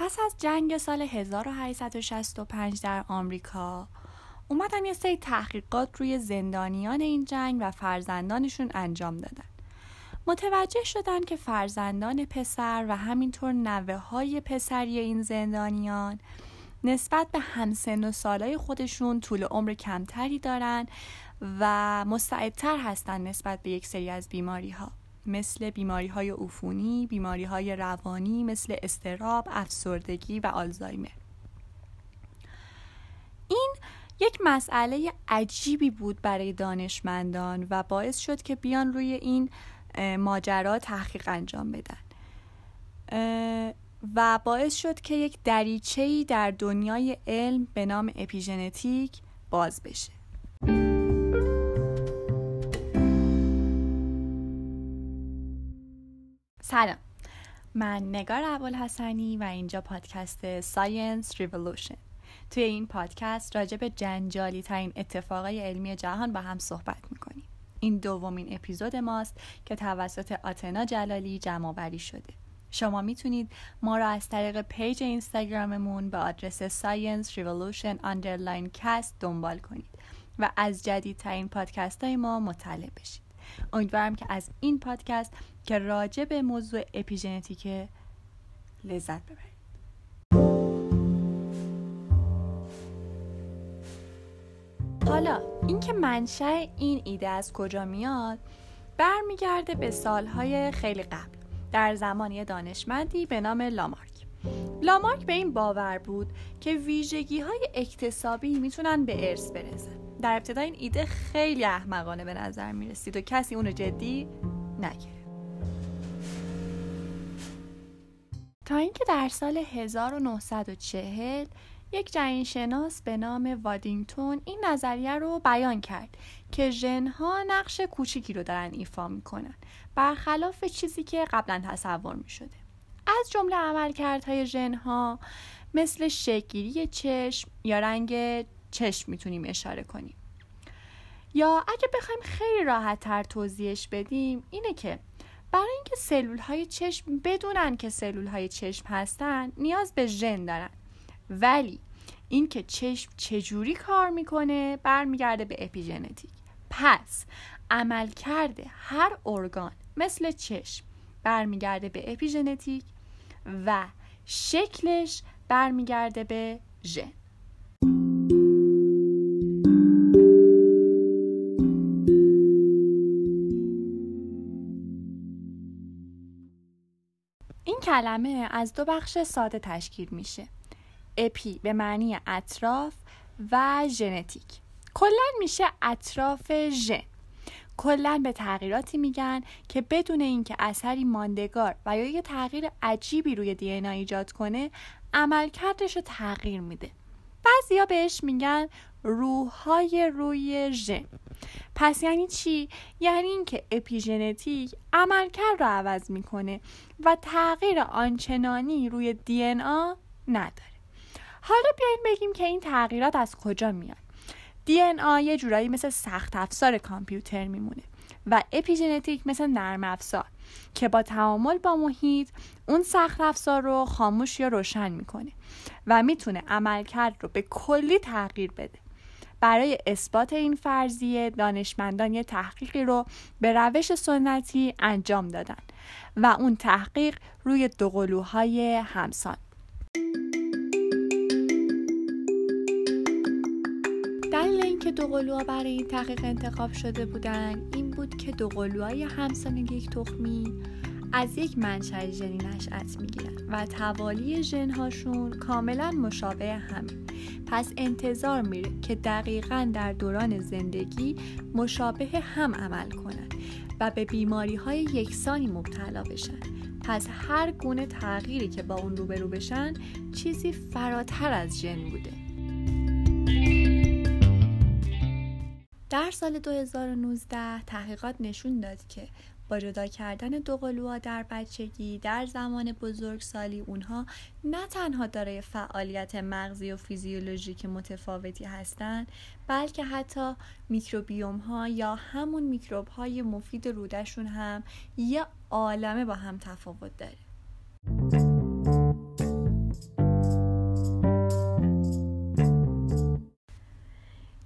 پس از جنگ سال 1865 در آمریکا اومدن یه سری تحقیقات روی زندانیان این جنگ و فرزندانشون انجام دادن. متوجه شدن که فرزندان پسر و همینطور نوه های پسری این زندانیان نسبت به همسن و سالای خودشون طول عمر کمتری دارن و مستعدتر هستن نسبت به یک سری از بیماری ها مثل بیماری های عفونی، بیماری های روانی مثل استراب، افسردگی و آلزایمر. این یک مسئله عجیبی بود برای دانشمندان و باعث شد که بیان روی این ماجرا تحقیق انجام بدن. و باعث شد که یک دریچه‌ای در دنیای علم به نام اپیژنتیک باز بشه. سلام. من نگار ابوالحسنی و اینجا پادکست Science Revolution توی این پادکست راجع به جنجالی ترین اتفاقای علمی جهان با هم صحبت می‌کنیم. این دومین اپیزود ماست که توسط آتنا جلالی جمع شده. شما می‌تونید ما را از طریق پیج اینستاگراممون به آدرس Science Revolution Underline Cast دنبال کنید و از جدیدترین پادکست های ما مطلع بشید. امیدوارم که از این پادکست که راجع به موضوع اپیژنتیک لذت ببرید. حالا اینکه منشأ این ایده از کجا میاد برمیگرده به سالهای خیلی قبل در زمانی دانشمندی به نام لامارک. لامارک به این باور بود که ویژگی های اکتسابی می‌تونن به ارث برسن. در ابتدا این ایده خیلی احمقانه به نظر می‌رسید و کسی اونو جدی نگرفت تا اینکه در سال 1940 یک جنین شناس به نام وادینگتون این نظریه رو بیان کرد که ژنها نقش کوچیکی رو دارن ایفا می‌کنن برخلاف چیزی که قبلا تصور می‌شده. از جمله عملکردهای ژنها مثل شکلگیری چشم یا رنگ چشم می‌تونیم اشاره کنیم. یا اگه بخوایم خیلی راحت تر توضیحش بدیم اینه که برای اینکه سلول های چشم بدونن که سلول های چشم هستن نیاز به ژن دارن. ولی اینکه چشم چجوری کار می‌کنه برمیگرده به اپیژنتیک. پس عمل کرده هر ارگان مثل چشم برمیگرده به اپیژنتیک و شکلش برمیگرده به ژن. کلمه از دو بخش ساده تشکیل میشه. اپی به معنی اطراف و ژنتیک. کلا میشه اطراف ژن. کلا به تغییراتی میگن که بدون اینکه اثری ماندگار و یا یه تغییر عجیبی روی دی ایجاد کنه عملکردش رو تغییر میده. بعضیا بهش میگن روحهای روی ژن. پس یعنی چی؟ یعنی اینکه اپیژنتیک عملکرد رو عوض می‌کنه و تغییر آنچنانی روی دی نداره. حالا بیایم بگیم که این تغییرات از کجا میان. دی ان یه جورایی مثل سخت افزار کامپیوتر میمونه و اپیژنتیک مثل نرم افزار که با تعامل با محیط اون سخت افزار رو خاموش یا روشن می‌کنه و می‌تونه عملکرد رو به کلی تغییر بده. برای اثبات این فرضیه دانشمندان یه تحقیقی رو به روش سنتی انجام دادن و اون تحقیق روی دوقلوهای همسان. دلیل اینکه دوقلوها برای این تحقیق انتخاب شده بودن این بود که دوقلوهای همسان یک تخمی از یک منشأ ژنی نشأت می‌گیرن و توالی ژنهاشون کاملا مشابه همه پس انتظار میره که دقیقا در دوران زندگی مشابه هم عمل کنند و به بیماری های یکسانی مبتلا بشن. پس هر گونه تغییری که با اون روبرو بشن چیزی فراتر از ژن بوده. در سال 2019 تحقیقات نشون داد که با جدا کردن دوقلوها در بچگی در زمان بزرگسالی اونها نه تنها دارای فعالیت مغزی و فیزیولوژیک متفاوتی هستند بلکه حتی میکروبیوم ها یا همون میکروب های مفید رودشون هم یه عالمه با هم تفاوت داره.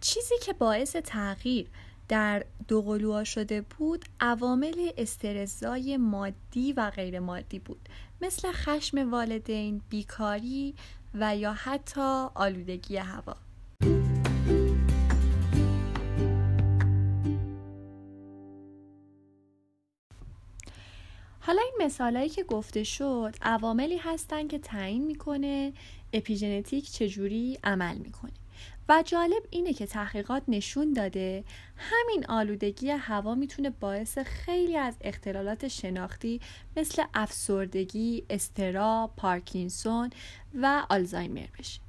چیزی که باعث تغییر در دوقلوها شده بود عوامل استرزای مادی و غیر مادی بود. مثل خشم والدین، بیکاری و یا حتی آلودگی هوا. حالا این مثالهایی که گفته شد عواملی هستن که تعیین می‌کنه اپیژنتیک چجوری عمل می‌کنه. و جالب اینه که تحقیقات نشون داده همین آلودگی هوا می‌تونه باعث خیلی از اختلالات شناختی مثل افسردگی، استرا، پارکینسون و آلزایمر بشه.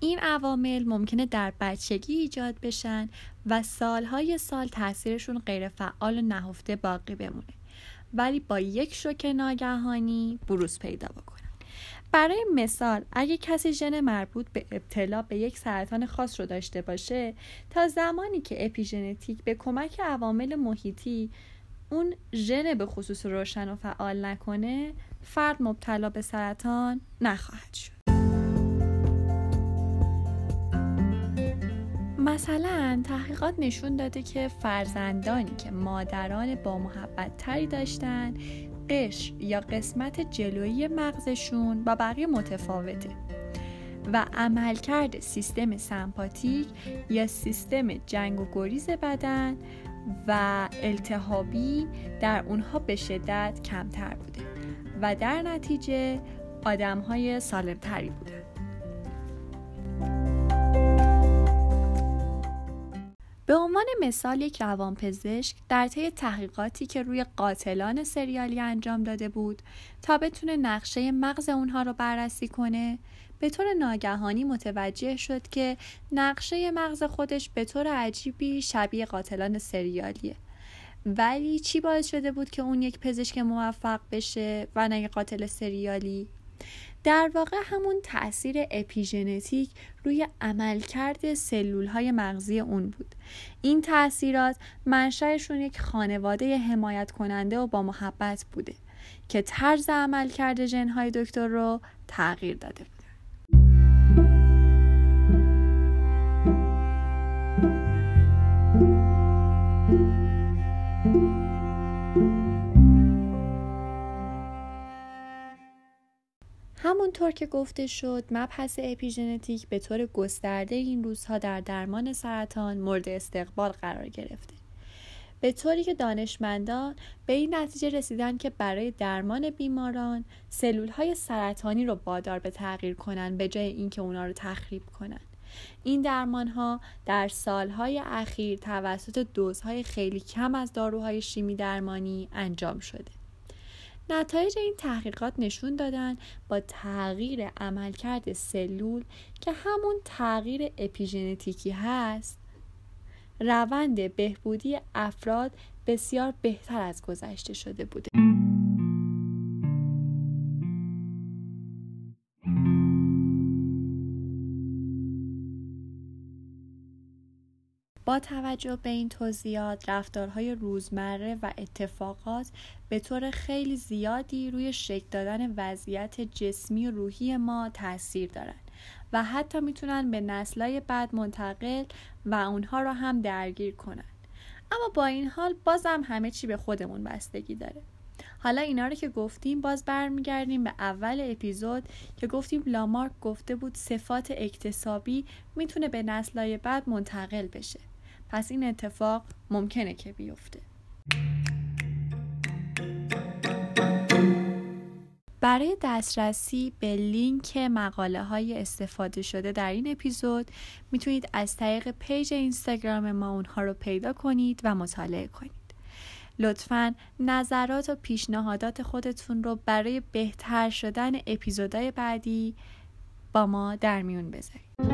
این عوامل ممکنه در بچگی ایجاد بشن و سالهای سال تاثیرشون غیر فعال و نهفته باقی بمونه ولی با یک شوک ناگهانی بروز پیدا بکنن برای مثال اگه کسی ژن مربوط به ابتلا به یک سرطان خاص رو داشته باشه تا زمانی که اپیژنتیک به کمک عوامل محیطی اون ژن به خصوص روشن و فعال نکنه فرد مبتلا به سرطان نخواهد شد. مثلا تحقیقات نشون داده که فرزندانی که مادران با محبت تری داشتن قشر یا قسمت جلویی مغزشون با بقیه متفاوته و عملکرد سیستم سمپاتیک یا سیستم جنگ و گریز بدن و التهابی در اونها به شدت کمتر بوده و در نتیجه آدم های سالمتری بوده به عنوان مثال یک روانپزشک در طی تحقیقاتی که روی قاتلان سریالی انجام داده بود تا بتونه نقشه مغز اونها رو بررسی کنه به طور ناگهانی متوجه شد که نقشه مغز خودش به طور عجیبی شبیه قاتلان سریالیه. ولی چی باعث شده بود که اون یک پزشک موفق بشه و نه قاتل سریالی؟ در واقع همون تاثیر اپیژنتیک روی عملکرد سلول های مغزی اون بود. این تاثیرات منشأشون یک خانواده حمایت کننده و با محبت بوده که طرز عملکرد ژنهای دکتر رو تغییر داده بود. همونطور که گفته شد مبحث اپیژنتیک به طور گسترده این روزها در درمان سرطان مورد استقبال قرار گرفته. به طوری که دانشمندان به این نتیجه رسیدن که برای درمان بیماران سلول های سرطانی رو بادار به تغییر کنند به جای اینکه اونا رو تخریب کنند این درمان ها در سالهای اخیر توسط دوزهای خیلی کم از داروهای شیمی درمانی انجام شده. نتایج این تحقیقات نشون دادن با تغییر عملکرد سلول که همون تغییر اپیژنتیکی هست روند بهبودی افراد بسیار بهتر از گذشته شده بوده. با توجه به این توضیحات رفتارهای روزمره و اتفاقات به طور خیلی زیادی روی شکل دادن وضعیت جسمی و روحی ما تاثیر دارن و حتی می‌تونن به نسلای بعد منتقل و اونها رو هم درگیر کنن. اما با این حال بازم همه چی به خودمون بستگی داره. حالا اینا رو که گفتیم باز برمیگردیم به اول اپیزود که گفتیم لامارک گفته بود صفات اکتسابی می‌تونه به نسلای بعد منتقل بشه. پس این اتفاق ممکنه که بیفته برای دسترسی به لینک مقاله های استفاده شده در این اپیزود می‌تونید از طریق پیج اینستاگرام ما اونها رو پیدا کنید و مطالعه کنید. لطفا نظرات و پیشنهادات خودتون رو برای بهتر شدن اپیزودهای بعدی با ما در میون بذارید.